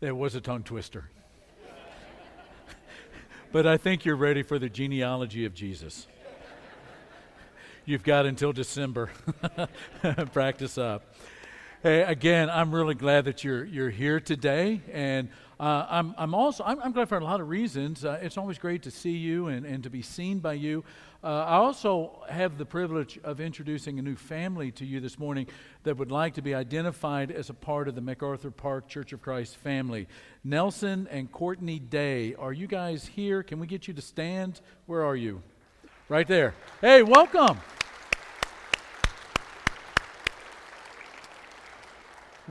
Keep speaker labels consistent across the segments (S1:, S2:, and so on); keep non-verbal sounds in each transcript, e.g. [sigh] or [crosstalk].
S1: That was a tongue twister. but I think you're ready for the genealogy of Jesus. You've got until December. [laughs] Practice up. Hey, again, I'm really glad that you're you're here today, and uh, I'm I'm also I'm, I'm, glad for a lot of reasons. Uh, it's always great to see you and, and to be seen by you. Uh, I also have the privilege of introducing a new family to you this morning that would like to be identified as a part of the MacArthur Park Church of Christ family. Nelson and Courtney Day, are you guys here? Can we get you to stand? Where are you? Right there. Hey, welcome.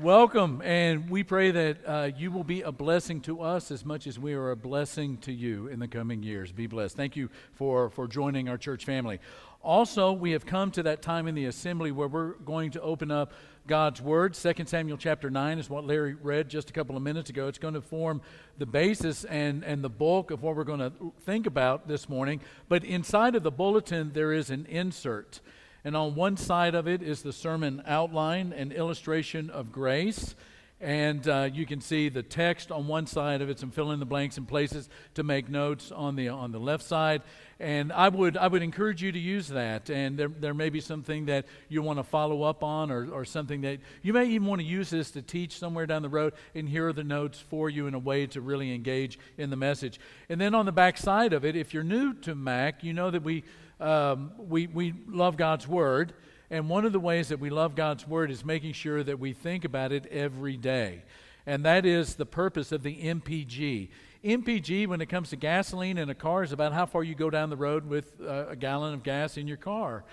S1: Welcome, and we pray that uh, you will be a blessing to us as much as we are a blessing to you in the coming years. Be blessed. Thank you for, for joining our church family. Also, we have come to that time in the assembly where we're going to open up God's Word. 2 Samuel chapter 9 is what Larry read just a couple of minutes ago. It's going to form the basis and, and the bulk of what we're going to think about this morning. But inside of the bulletin, there is an insert. And on one side of it is the sermon outline and illustration of grace. And uh, you can see the text on one side of it, some fill in the blanks and places to make notes on the, on the left side. And I would, I would encourage you to use that. And there, there may be something that you want to follow up on, or, or something that you may even want to use this to teach somewhere down the road. And here are the notes for you in a way to really engage in the message. And then on the back side of it, if you're new to Mac, you know that we um, we, we love God's Word. And one of the ways that we love God's Word is making sure that we think about it every day. And that is the purpose of the MPG. MPG, when it comes to gasoline in a car, is about how far you go down the road with uh, a gallon of gas in your car.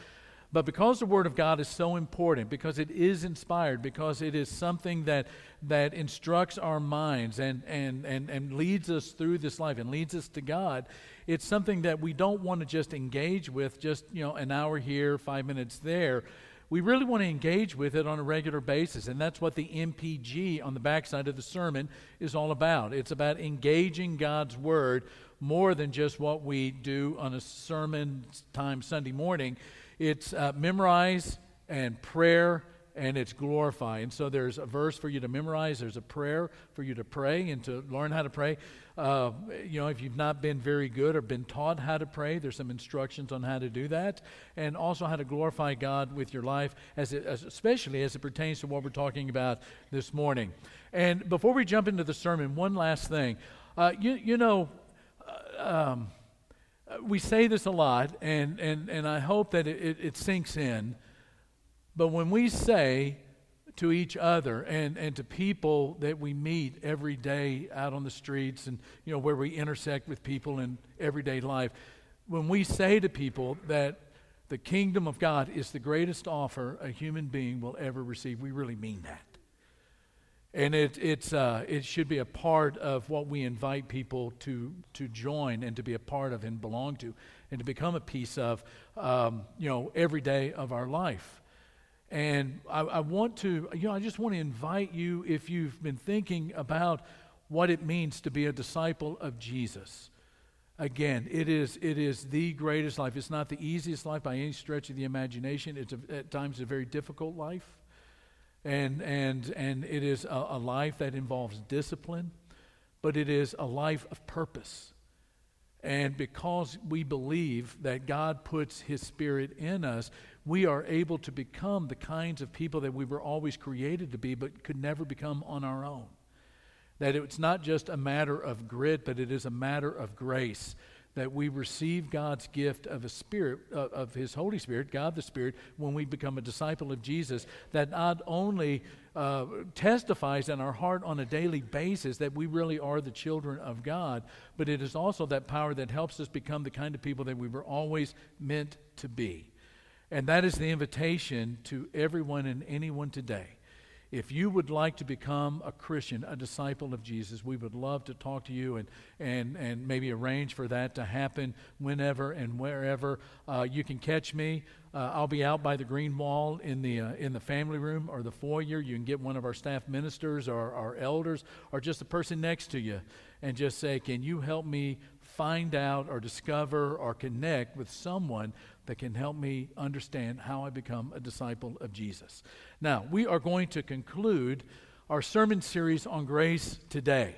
S1: But because the Word of God is so important, because it is inspired, because it is something that, that instructs our minds and, and, and, and leads us through this life and leads us to God, it's something that we don't want to just engage with just, you know, an hour here, five minutes there. We really want to engage with it on a regular basis. And that's what the MPG on the backside of the sermon is all about. It's about engaging God's Word more than just what we do on a sermon time Sunday morning. It's uh, memorize and prayer and it's glorify. And so there's a verse for you to memorize, there's a prayer for you to pray and to learn how to pray. Uh, you know, if you've not been very good or been taught how to pray, there's some instructions on how to do that, and also how to glorify God with your life, as, it, especially as it pertains to what we're talking about this morning. And before we jump into the sermon, one last thing. Uh, you, you know, uh, um, Uh, we say this a lot, and, and, and I hope that it, it, it sinks in. But when we say to each other and, and to people that we meet every day out on the streets and you know where we intersect with people in everyday life when we say to people that the kingdom of god is the greatest offer a human being will ever receive we really mean that and it, it's, uh, it should be a part of what we invite people to, to join and to be a part of and belong to and to become a piece of um, you know every day of our life and I, I, want to, you know, I just want to invite you, if you've been thinking about what it means to be a disciple of Jesus. Again, it is, it is the greatest life. It's not the easiest life by any stretch of the imagination. It's a, at times a very difficult life. And, and, and it is a, a life that involves discipline, but it is a life of purpose. And because we believe that God puts His Spirit in us, we are able to become the kinds of people that we were always created to be, but could never become on our own. That it's not just a matter of grit, but it is a matter of grace. That we receive God's gift of a spirit, uh, of His Holy Spirit, God the Spirit, when we become a disciple of Jesus, that not only uh, testifies in our heart on a daily basis that we really are the children of God, but it is also that power that helps us become the kind of people that we were always meant to be. And that is the invitation to everyone and anyone today. If you would like to become a Christian, a disciple of Jesus, we would love to talk to you and, and, and maybe arrange for that to happen whenever and wherever. Uh, you can catch me. Uh, I'll be out by the green wall in the, uh, in the family room or the foyer. You can get one of our staff ministers or our elders or just the person next to you and just say, Can you help me find out or discover or connect with someone that can help me understand how I become a disciple of Jesus. Now, we are going to conclude our sermon series on grace today.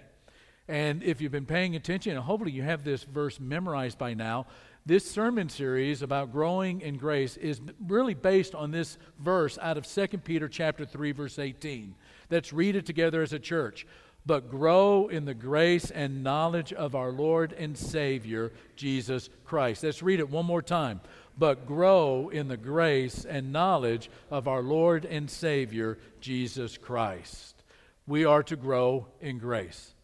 S1: And if you've been paying attention, and hopefully you have this verse memorized by now, this sermon series about growing in grace is really based on this verse out of 2 Peter chapter 3 verse 18. Let's read it together as a church. But grow in the grace and knowledge of our Lord and Savior Jesus Christ. Let's read it one more time. But grow in the grace and knowledge of our Lord and Savior Jesus Christ. We are to grow in grace.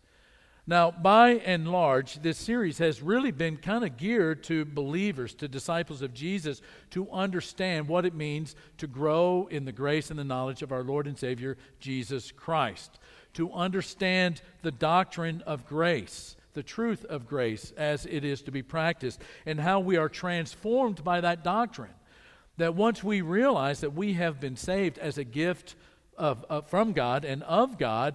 S1: Now, by and large, this series has really been kind of geared to believers, to disciples of Jesus, to understand what it means to grow in the grace and the knowledge of our Lord and Savior, Jesus Christ, to understand the doctrine of grace, the truth of grace as it is to be practiced, and how we are transformed by that doctrine. That once we realize that we have been saved as a gift of, of from God and of God,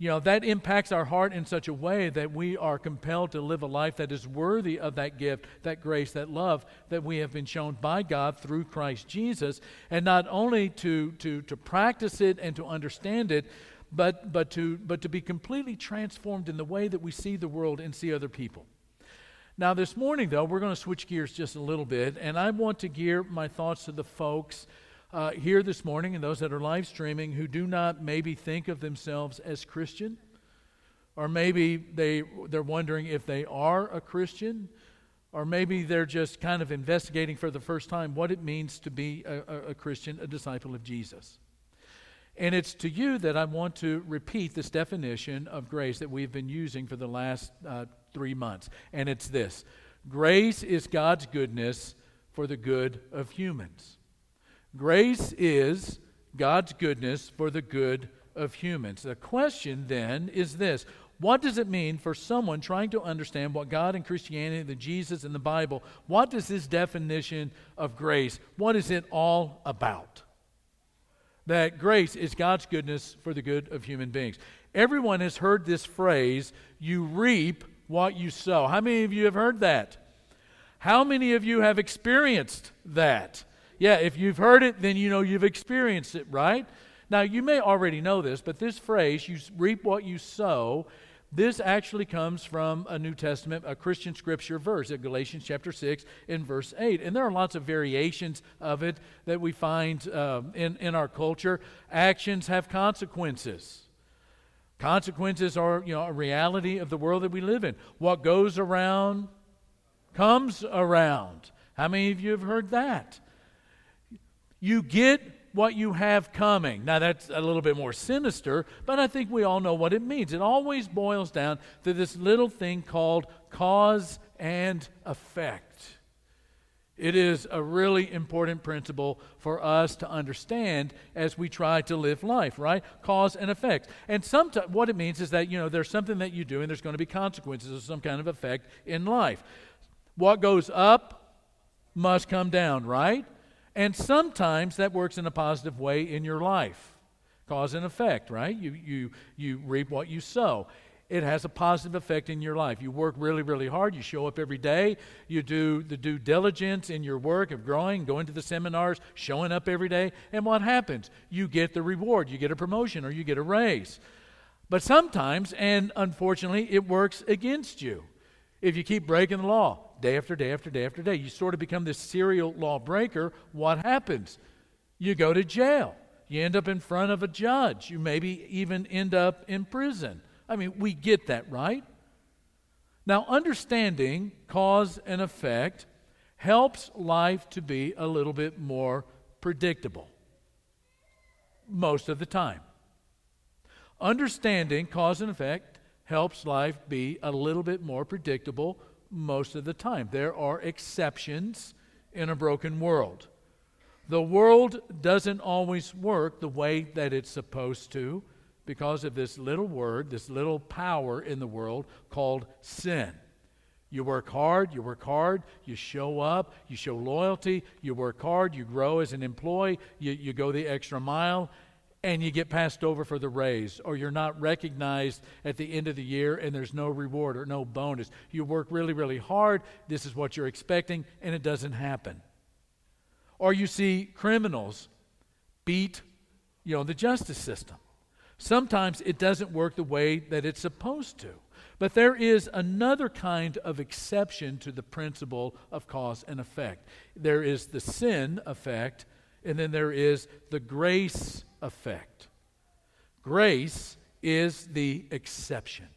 S1: you know, that impacts our heart in such a way that we are compelled to live a life that is worthy of that gift, that grace, that love that we have been shown by God through Christ Jesus. And not only to, to, to practice it and to understand it, but, but, to, but to be completely transformed in the way that we see the world and see other people. Now, this morning, though, we're going to switch gears just a little bit, and I want to gear my thoughts to the folks uh, here this morning and those that are live streaming who do not maybe think of themselves as Christian, or maybe they, they're wondering if they are a Christian, or maybe they're just kind of investigating for the first time what it means to be a, a, Christian, a disciple of Jesus. And it's to you that I want to repeat this definition of grace that we've been using for the last uh, three months. And it's this Grace is God's goodness for the good of humans. Grace is God's goodness for the good of humans. The question then is this What does it mean for someone trying to understand what God and Christianity, the Jesus and the Bible, what does this definition of grace, what is it all about? That grace is God's goodness for the good of human beings. Everyone has heard this phrase, you reap what you sow. How many of you have heard that? How many of you have experienced that? Yeah, if you've heard it, then you know you've experienced it, right? Now, you may already know this, but this phrase, you reap what you sow, this actually comes from a New Testament, a Christian scripture verse, at Galatians chapter 6 in verse 8. And there are lots of variations of it that we find uh, in, in our culture. Actions have consequences. Consequences are, you know, a reality of the world that we live in. What goes around comes around. How many of you have heard that? You get what you have coming. Now, that's a little bit more sinister, but I think we all know what it means. It always boils down to this little thing called cause and effect. It is a really important principle for us to understand as we try to live life, right? Cause and effect. And sometimes what it means is that, you know, there's something that you do and there's going to be consequences of some kind of effect in life. What goes up must come down, right? And sometimes that works in a positive way in your life. Cause and effect, right? You, you, you reap what you sow. It has a positive effect in your life. You work really, really hard. You show up every day. You do the due diligence in your work of growing, going to the seminars, showing up every day. And what happens? You get the reward. You get a promotion or you get a raise. But sometimes, and unfortunately, it works against you if you keep breaking the law day after day after day after day. You sort of become this serial lawbreaker. What happens? You go to jail. You end up in front of a judge. You maybe even end up in prison. I mean, we get that, right? Now, understanding cause and effect helps life to be a little bit more predictable most of the time. Understanding cause and effect helps life be a little bit more predictable most of the time. There are exceptions in a broken world. The world doesn't always work the way that it's supposed to because of this little word, this little power in the world called sin. You work hard, you work hard, you show up, you show loyalty, you work hard, you grow as an employee, you, you go the extra mile, and you get passed over for the raise, or you're not recognized at the end of the year and there's no reward or no bonus. You work really, really hard, this is what you're expecting, and it doesn't happen. Or you see criminals beat you know, the justice system. Sometimes it doesn't work the way that it's supposed to. But there is another kind of exception to the principle of cause and effect. There is the sin effect, and then there is the grace effect. Grace is the exception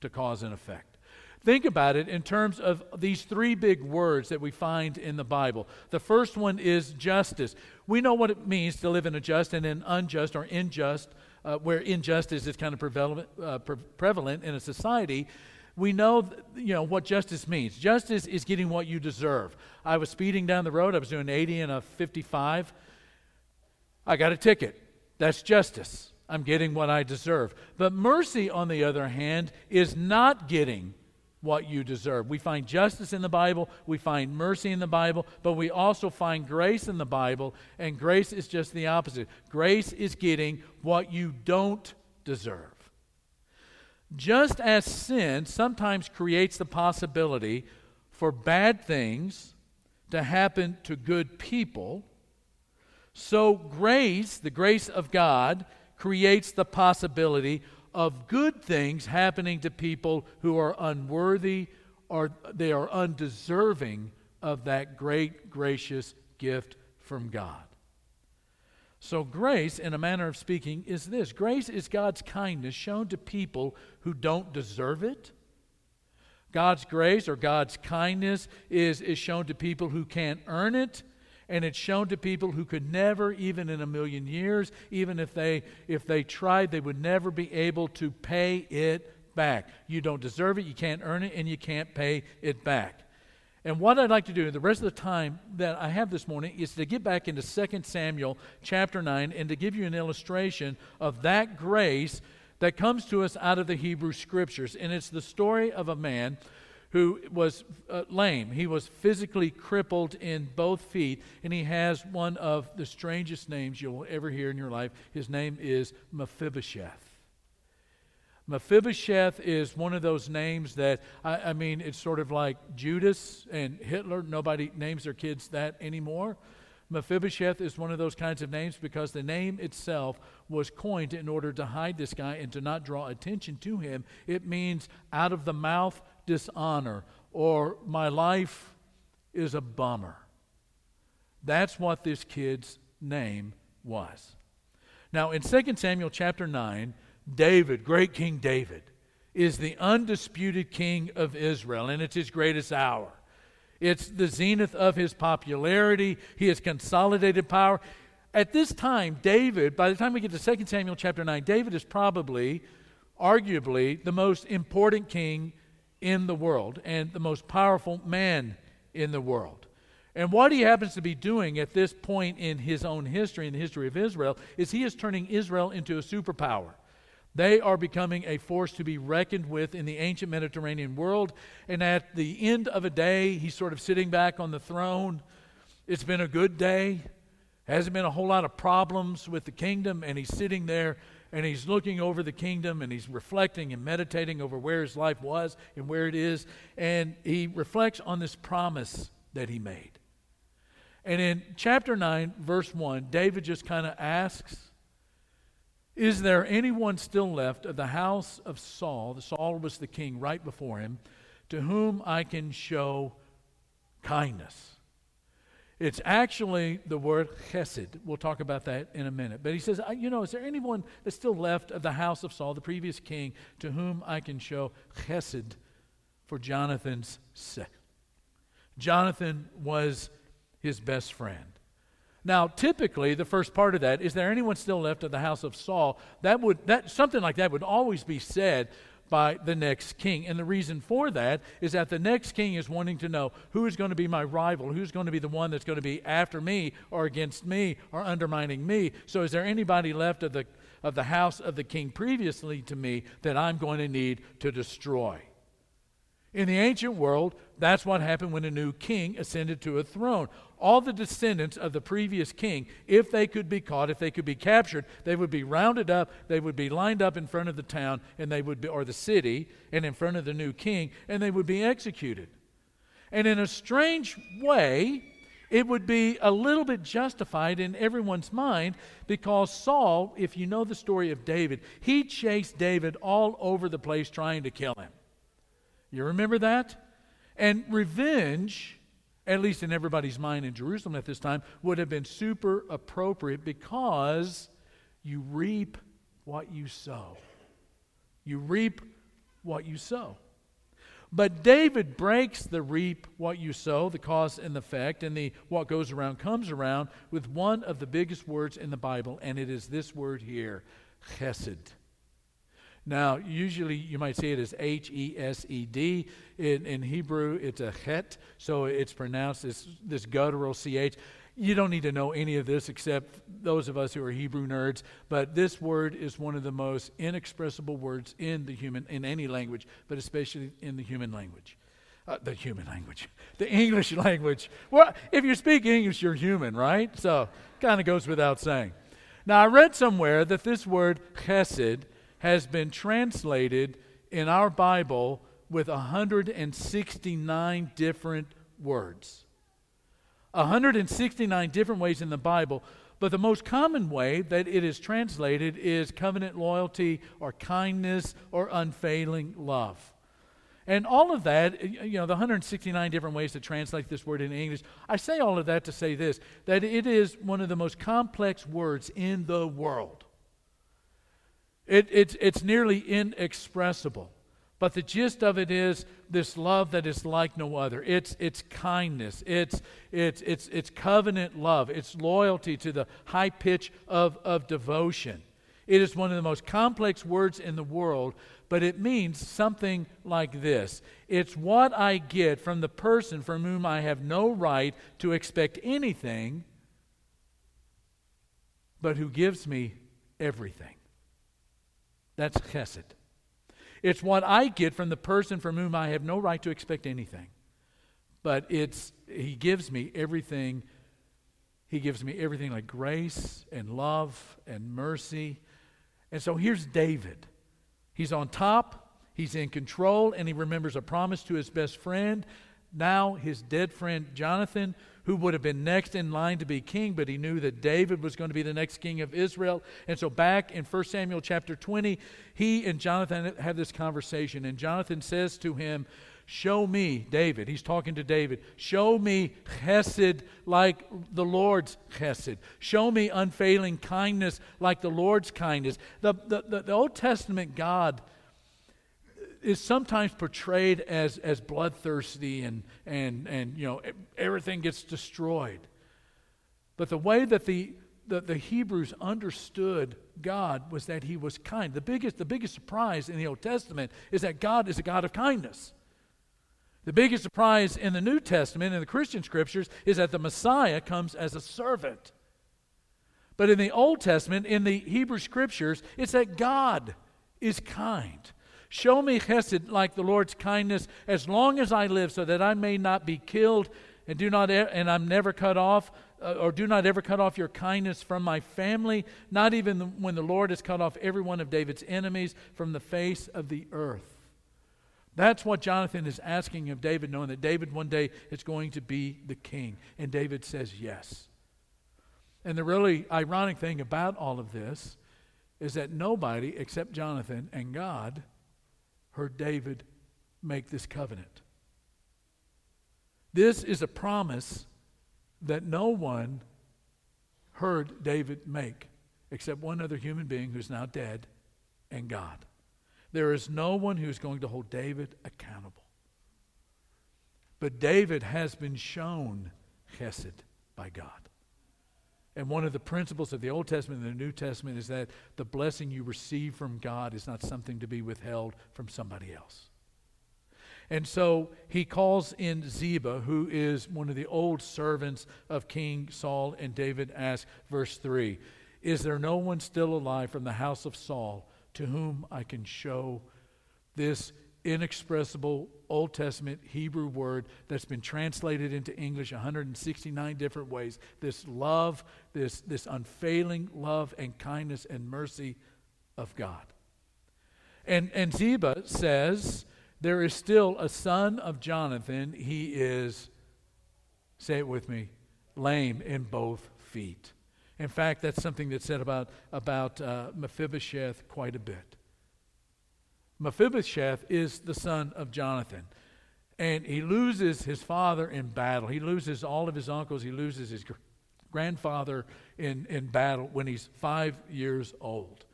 S1: to cause and effect. Think about it in terms of these three big words that we find in the Bible. The first one is justice. We know what it means to live in a just and an unjust or unjust uh, where injustice is kind of prevalent, uh, pre- prevalent in a society, we know, you know what justice means. Justice is getting what you deserve. I was speeding down the road. I was doing 80 and a 55. I got a ticket. That's justice. I'm getting what I deserve. But mercy, on the other hand, is not getting what you deserve. We find justice in the Bible, we find mercy in the Bible, but we also find grace in the Bible, and grace is just the opposite. Grace is getting what you don't deserve. Just as sin sometimes creates the possibility for bad things to happen to good people, so grace, the grace of God, creates the possibility of good things happening to people who are unworthy or they are undeserving of that great, gracious gift from God. So, grace, in a manner of speaking, is this. Grace is God's kindness shown to people who don't deserve it. God's grace or God's kindness is, is shown to people who can't earn it and it's shown to people who could never even in a million years even if they if they tried they would never be able to pay it back. You don't deserve it you can't earn it and you can't pay it back and what I'd like to do the rest of the time that I have this morning is to get back into 2 Samuel chapter 9 and to give you an illustration of that grace that comes to us out of the Hebrew scriptures. And it's the story of a man who was uh, lame. He was physically crippled in both feet, and he has one of the strangest names you'll ever hear in your life. His name is Mephibosheth. Mephibosheth is one of those names that, I, I mean, it's sort of like Judas and Hitler. Nobody names their kids that anymore. Mephibosheth is one of those kinds of names because the name itself was coined in order to hide this guy and to not draw attention to him. It means out of the mouth dishonor or my life is a bummer. That's what this kid's name was. Now, in 2 Samuel chapter 9, David, great King David, is the undisputed king of Israel, and it's his greatest hour. It's the zenith of his popularity. He has consolidated power. At this time, David, by the time we get to 2 Samuel chapter 9, David is probably, arguably, the most important king in the world and the most powerful man in the world. And what he happens to be doing at this point in his own history, in the history of Israel, is he is turning Israel into a superpower. They are becoming a force to be reckoned with in the ancient Mediterranean world. And at the end of a day, he's sort of sitting back on the throne. It's been a good day. Hasn't been a whole lot of problems with the kingdom. And he's sitting there and he's looking over the kingdom and he's reflecting and meditating over where his life was and where it is. And he reflects on this promise that he made. And in chapter 9, verse 1, David just kind of asks, Is there anyone still left of the house of Saul? The Saul was the king right before him, to whom I can show kindness. It's actually the word chesed. We'll talk about that in a minute. But he says, You know, is there anyone that's still left of the house of Saul, the previous king, to whom I can show chesed for Jonathan's sake? Jonathan was his best friend. Now, typically, the first part of that is there anyone still left of the house of Saul? That would that something like that would always be said by the next king. And the reason for that is that the next king is wanting to know who is going to be my rival, who's going to be the one that's going to be after me or against me or undermining me. So is there anybody left of the of the house of the king previously to me that I'm going to need to destroy? In the ancient world, that's what happened when a new king ascended to a throne. All the descendants of the previous king, if they could be caught, if they could be captured, they would be rounded up, they would be lined up in front of the town and they would be or the city and in front of the new king and they would be executed. And in a strange way, it would be a little bit justified in everyone's mind because Saul, if you know the story of David, he chased David all over the place trying to kill him. You remember that? And revenge, at least in everybody's mind in Jerusalem at this time, would have been super appropriate because you reap what you sow. You reap what you sow. But David breaks the reap what you sow, the cause and the effect, and the what goes around comes around with one of the biggest words in the Bible, and it is this word here, chesed. Now, usually you might say it as H E S E D. In, in Hebrew, it's a het, so it's pronounced as this guttural CH. You don't need to know any of this except those of us who are Hebrew nerds, but this word is one of the most inexpressible words in the human in any language, but especially in the human language. Uh, the human language, the English language. Well, if you speak English, you're human, right? So, kind of goes without saying. Now, I read somewhere that this word chesed has been translated in our Bible with 169 different words. 169 different ways in the Bible, but the most common way that it is translated is covenant loyalty or kindness or unfailing love. And all of that, you know, the 169 different ways to translate this word in English, I say all of that to say this that it is one of the most complex words in the world. It, it's, it's nearly inexpressible. But the gist of it is this love that is like no other. It's, it's kindness, it's, it's, it's, it's covenant love, it's loyalty to the high pitch of, of devotion. It is one of the most complex words in the world, but it means something like this It's what I get from the person from whom I have no right to expect anything, but who gives me everything. That's chesed. It's what I get from the person from whom I have no right to expect anything. But it's he gives me everything. He gives me everything like grace and love and mercy. And so here's David. He's on top, he's in control, and he remembers a promise to his best friend. Now, his dead friend Jonathan, who would have been next in line to be king, but he knew that David was going to be the next king of Israel. And so back in 1 Samuel chapter 20, he and Jonathan have this conversation, and Jonathan says to him, Show me, David, he's talking to David, show me chesed like the Lord's chesed. Show me unfailing kindness like the Lord's kindness. The, the, the, the Old Testament God is sometimes portrayed as, as bloodthirsty and, and, and you know, everything gets destroyed. But the way that the, the, the Hebrews understood God was that he was kind. The biggest, the biggest surprise in the Old Testament is that God is a God of kindness. The biggest surprise in the New Testament, in the Christian scriptures, is that the Messiah comes as a servant. But in the Old Testament, in the Hebrew scriptures, it's that God is kind. Show me chesed like the Lord's kindness as long as I live, so that I may not be killed and do not and I'm never cut off, uh, or do not ever cut off your kindness from my family, not even the, when the Lord has cut off every one of David's enemies from the face of the earth. That's what Jonathan is asking of David, knowing that David one day is going to be the king. And David says yes. And the really ironic thing about all of this is that nobody except Jonathan and God heard David make this covenant. This is a promise that no one heard David make except one other human being who's now dead and God. There is no one who's going to hold David accountable. But David has been shown chesed by God. And one of the principles of the Old Testament and the New Testament is that the blessing you receive from God is not something to be withheld from somebody else. And so he calls in Ziba, who is one of the old servants of King Saul, and David asks, verse 3 Is there no one still alive from the house of Saul to whom I can show this inexpressible Old Testament Hebrew word that's been translated into English 169 different ways. This love, this, this unfailing love and kindness and mercy of God. And, and Ziba says, There is still a son of Jonathan. He is, say it with me, lame in both feet. In fact, that's something that's said about, about uh, Mephibosheth quite a bit. Mephibosheth is the son of Jonathan. And he loses his father in battle. He loses all of his uncles. He loses his grandfather in, in battle when he's five years old.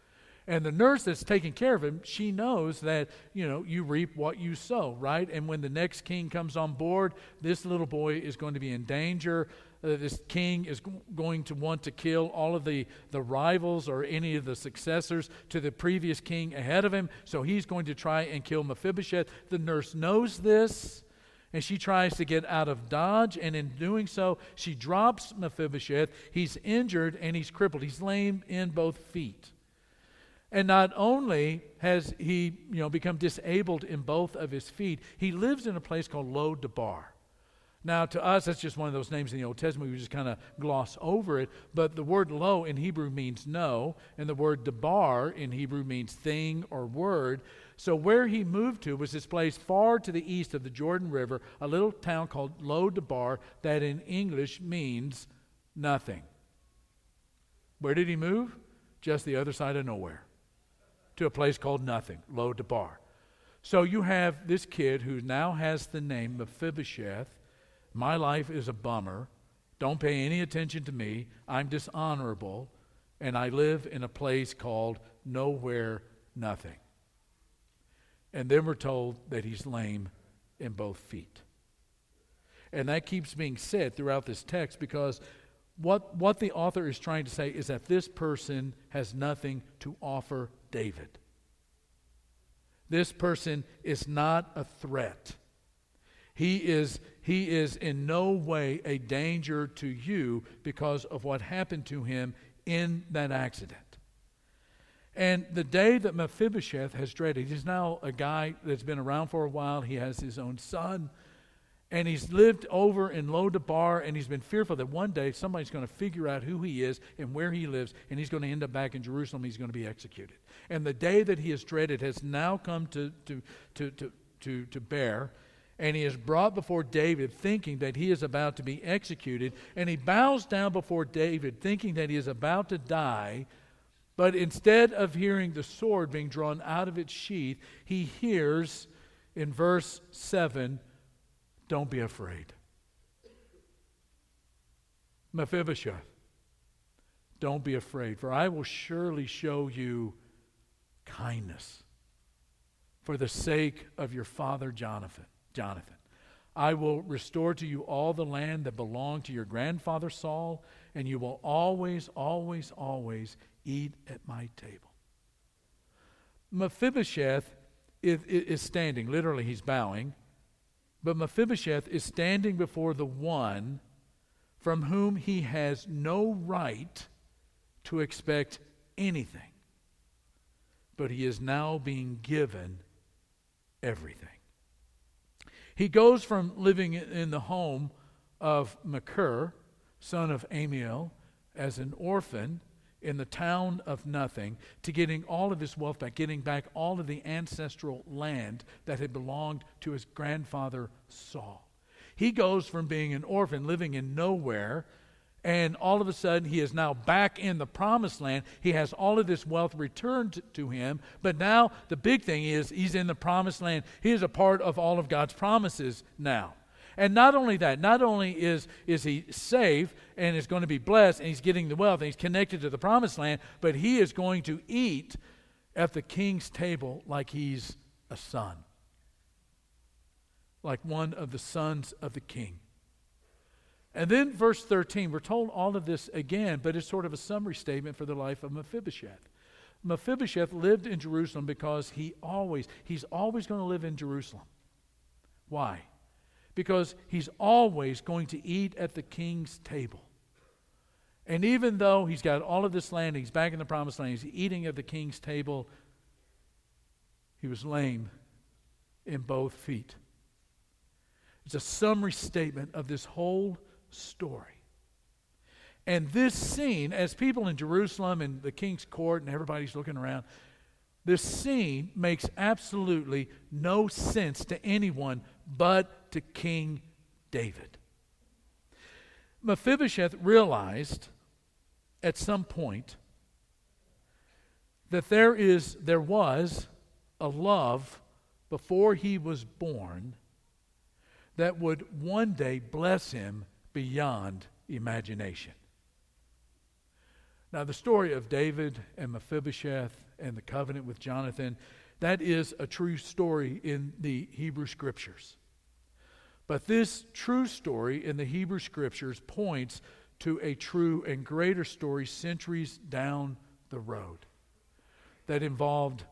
S1: And the nurse that's taking care of him, she knows that, you know, you reap what you sow, right? And when the next king comes on board, this little boy is going to be in danger. Uh, this king is going to want to kill all of the, the rivals or any of the successors to the previous king ahead of him. So he's going to try and kill Mephibosheth. The nurse knows this and she tries to get out of Dodge, and in doing so, she drops Mephibosheth. He's injured and he's crippled. He's lame in both feet. And not only has he, you know, become disabled in both of his feet, he lives in a place called Lo Debar. Now, to us, that's just one of those names in the Old Testament. We just kind of gloss over it. But the word lo in Hebrew means no, and the word debar in Hebrew means thing or word. So, where he moved to was this place far to the east of the Jordan River, a little town called Lo Debar, that in English means nothing. Where did he move? Just the other side of nowhere, to a place called nothing, Lo Debar. So, you have this kid who now has the name Mephibosheth. My life is a bummer. Don't pay any attention to me. I'm dishonorable. And I live in a place called nowhere, nothing. And then we're told that he's lame in both feet. And that keeps being said throughout this text because what, what the author is trying to say is that this person has nothing to offer David. This person is not a threat. He is, he is in no way a danger to you because of what happened to him in that accident. And the day that Mephibosheth has dreaded, he's now a guy that's been around for a while. He has his own son. And he's lived over in Lo Debar, and he's been fearful that one day somebody's going to figure out who he is and where he lives, and he's going to end up back in Jerusalem. He's going to be executed. And the day that he has dreaded has now come to, to, to, to, to, to bear. And he is brought before David thinking that he is about to be executed. And he bows down before David thinking that he is about to die but instead of hearing the sword being drawn out of its sheath, he hears in verse 7 Don't be afraid. Mephibosheth, don't be afraid, for I will surely show you kindness for the sake of your father Jonathan. Jonathan. I will restore to you all the land that belonged to your grandfather Saul, and you will always, always, always eat at my table. Mephibosheth is, is, standing, literally, he's bowing, but Mephibosheth is standing before the one from whom he has no right to expect anything. But he is now being given everything. He goes from living in the home of Machir, son of Amiel, as an orphan in the town of nothing to getting all of his wealth back, getting back all of the ancestral land that had belonged to his grandfather Saul. He goes from being an orphan, living in nowhere, and all of a sudden he is now back in the promised land. He has all of this wealth returned to him, but now the big thing is he's in the promised land. He is a part of all of God's promises now. And not only that, not only is, is he safe and is going to be blessed and he's getting the wealth and he's connected to the promised land, but he is going to eat at the king's table like he's a son, like one of the sons of the king. And then, verse 13, we're told all of this again, but it's sort of a summary statement for the life of Mephibosheth. Mephibosheth lived in Jerusalem because he always, he's always going to live in Jerusalem. Why? because he's always going to eat at the king's table. And even though he's got all of this land, he's back in the promised land, he's eating at the king's table, he was lame in both feet. It's a summary statement of this whole story. And this scene, as people in Jerusalem and the king's court and everybody's looking around, this scene makes absolutely no sense to anyone but to King David. Mephibosheth realized at some point that there is there was a love before he was born that would one day bless him beyond imagination. Now, the story of David and Mephibosheth and the covenant with Jonathan, that is a true story in the Hebrew Scriptures. But this true story in the Hebrew Scriptures points to a true and greater story centuries down the road that involved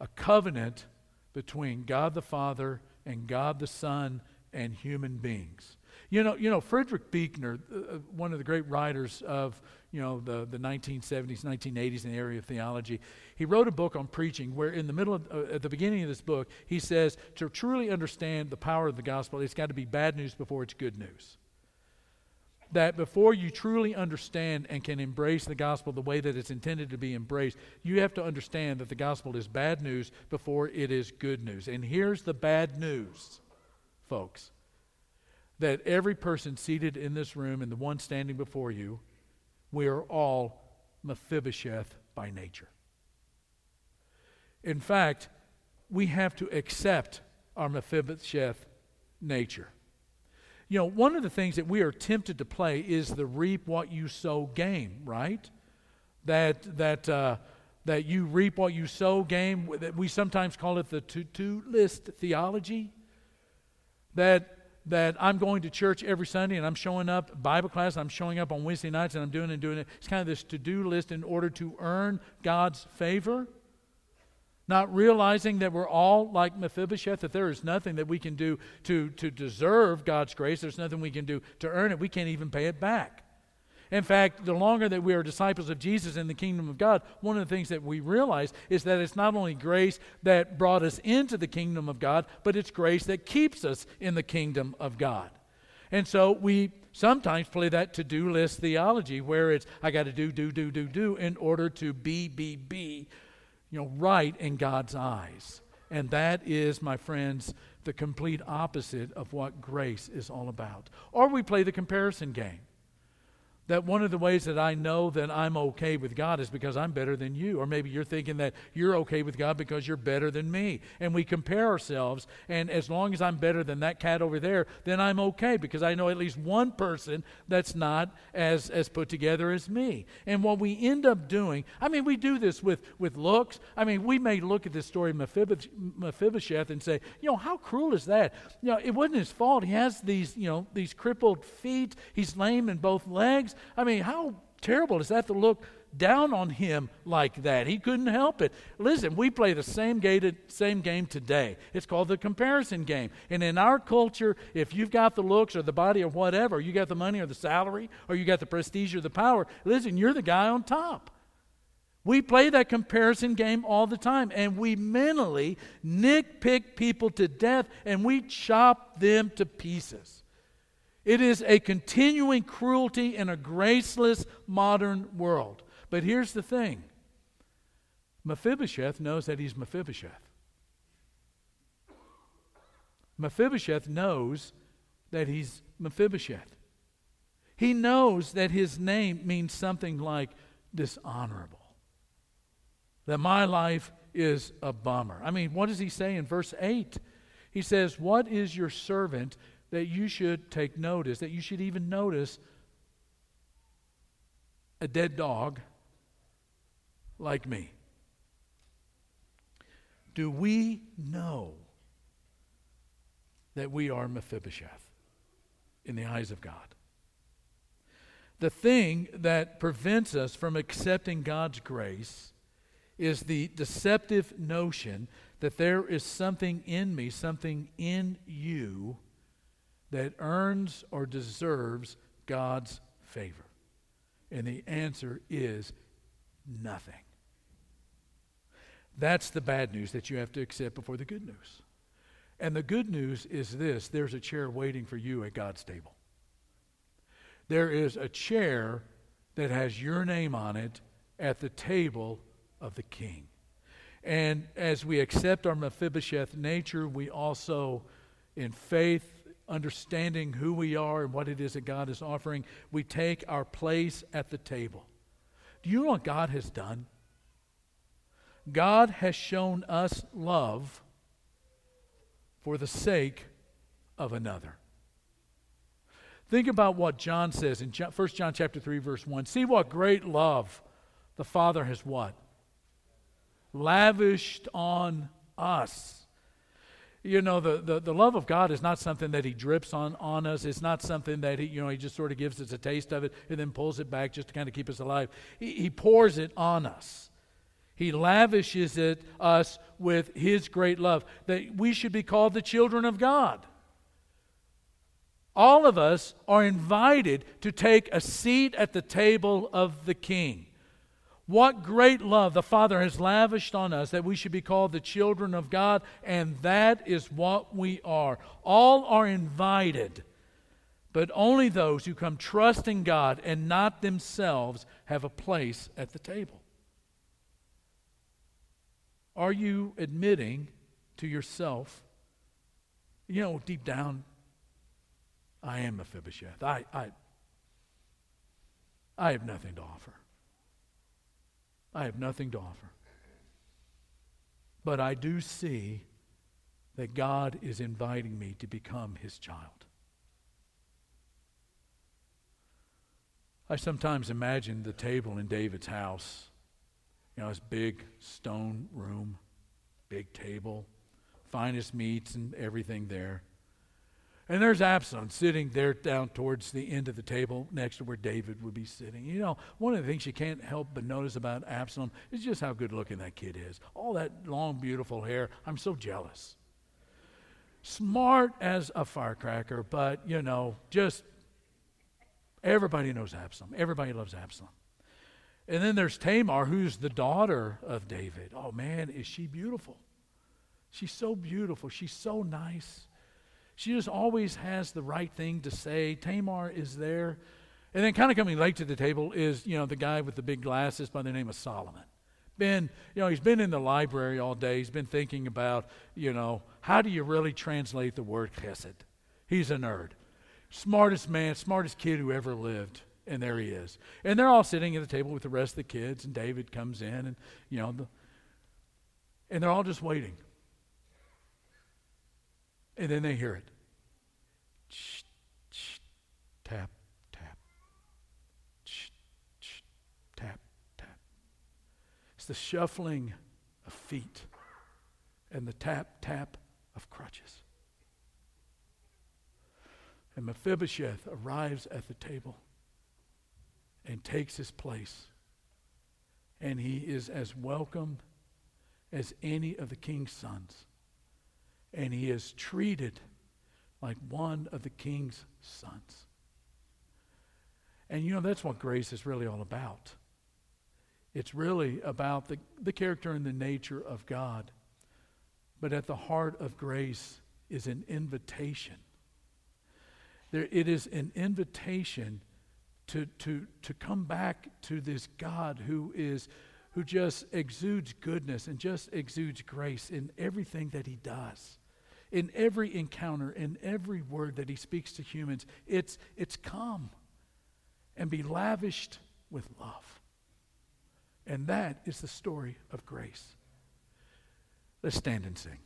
S1: a covenant between God the Father and God the Son and human beings. You know, you know Frederick Buechner, uh, uh, one of the great writers of you know the, the 1970s, 1980s in the area of theology, he wrote a book on preaching where in the middle of, uh, at the beginning of this book, he says to truly understand the power of the gospel, it's got to be bad news before it's good news. That before you truly understand and can embrace the gospel the way that it's intended to be embraced, you have to understand that the gospel is bad news before it is good news. And here's the bad news folks, that every person seated in this room and the one standing before you, we are all Mephibosheth by nature. In fact, we have to accept our Mephibosheth nature. You know, one of the things that we are tempted to play is the reap what you sow game, right? That that uh, that you reap what you sow game. That we sometimes call it the to-do list theology that that I'm going to church every Sunday and I'm showing up Bible class, I'm showing up on Wednesday nights and I'm doing and doing it. It's kind of this to-do list in order to earn God's favor. Not realizing that we're all like Mephibosheth, that there is nothing that we can do to, to deserve God's grace. There's nothing we can do to earn it. We can't even pay it back. In fact, the longer that we are disciples of Jesus in the kingdom of God, one of the things that we realize is that it's not only grace that brought us into the kingdom of God, but it's grace that keeps us in the kingdom of God. And so we sometimes play that to do list theology where it's, I got to do, do, do, do, do in order to be, be, be, you know, right in God's eyes. And that is, my friends, the complete opposite of what grace is all about. Or we play the comparison game that one of the ways that I know that I'm okay with God is because I'm better than you. Or maybe you're thinking that you're okay with God because you're better than me. And we compare ourselves, and as long as I'm better than that cat over there, then I'm okay because I know at least one person that's not as, as put together as me. And what we end up doing, I mean, we do this with, with looks. I mean, we may look at this story of Mephibosheth and say, you know, how cruel is that? You know, it wasn't his fault. He has these, you know, these crippled feet. He's lame in both legs. I mean, how terrible is that to look down on him like that? He couldn't help it. Listen, we play the same game, same game today. It's called the comparison game. And in our culture, if you've got the looks or the body or whatever, you got the money or the salary, or you got the prestige or the power, listen, you're the guy on top. We play that comparison game all the time, and we mentally nitpick people to death and we chop them to pieces. It is a continuing cruelty in a graceless modern world. But here's the thing Mephibosheth knows that he's Mephibosheth. Mephibosheth knows that he's Mephibosheth. He knows that his name means something like dishonorable, that my life is a bummer. I mean, what does he say in verse 8? He says, What is your servant that you should take notice, that you should even notice a dead dog like me. Do we know that we are Mephibosheth in the eyes of God? The thing that prevents us from accepting God's grace is the deceptive notion that there is something in me, something in you that earns or deserves God's favor? And the answer is nothing. That's the bad news that you have to accept before the good news. And the good news is this there's a chair waiting for you at God's table. There is a chair that has your name on it at the table of the king. And as we accept our Mephibosheth nature, we also, in faith, understanding who we are and what it is that God is offering, we take our place at the table. Do you know what God has done? God has shown us love for the sake of another. Think about what John says in 1 John chapter 3 verse 1. See what great love the Father has what? Lavished on us. You know, the, the, the love of God is not something that He drips on, on us. It's not something that He, you know, He just sort of gives us a taste of it and then pulls it back just to kind of keep us alive. He, he pours it on us. He lavishes it us with His great love. That we should be called the children of God. All of us are invited to take a seat at the table of the King. What great love the Father has lavished on us that we should be called the children of God, and that is what we are. All are invited, but only those who come trusting God and not themselves have a place at the table. Are you admitting to yourself, you know, deep down, I am Mephibosheth. I, I, I have nothing to offer. I have nothing to offer. But I do see that God is inviting me to become his child. I sometimes imagine the table in David's house. You know, this big stone room, big table, finest meats and everything there. And there's Absalom sitting there down towards the end of the table next to where David would be sitting. You know, one of the things you can't help but notice about Absalom is just how good looking that kid is. All that long, beautiful hair. I'm so jealous. Smart as a firecracker, but, you know, just everybody knows Absalom. Everybody loves Absalom. And then there's Tamar, who's the daughter of David. Oh, man, is she beautiful? She's so beautiful. She's so nice. She just always has the right thing to say. Tamar is there. And then kind of coming late to the table is, you know, the guy with the big glasses by the name of Solomon. Been, you know, he's been in the library all day. He's been thinking about, you know, how do you really translate the word chesed? He's a nerd. Smartest man, smartest kid who ever lived. And there he is. And they're all sitting at the table with the rest of the kids, and David comes in, and, you know, the, and they're all just waiting. And then they hear it. tap, tap. tap, tap. It's the shuffling of feet and the tap, tap of crutches. And Mephibosheth arrives at the table and takes his place. And he is as welcome as any of the king's sons and he is treated like one of the king's sons. And you know, that's what grace is really all about. It's really about the, the character and the nature of God. But at the heart of grace is an invitation. There, it is an invitation to, to, to come back to this God who is who just exudes goodness and just exudes grace in everything that he does. In every encounter, in every word that he speaks to humans, it's, it's come and be lavished with love. And that is the story of grace. Let's stand and sing.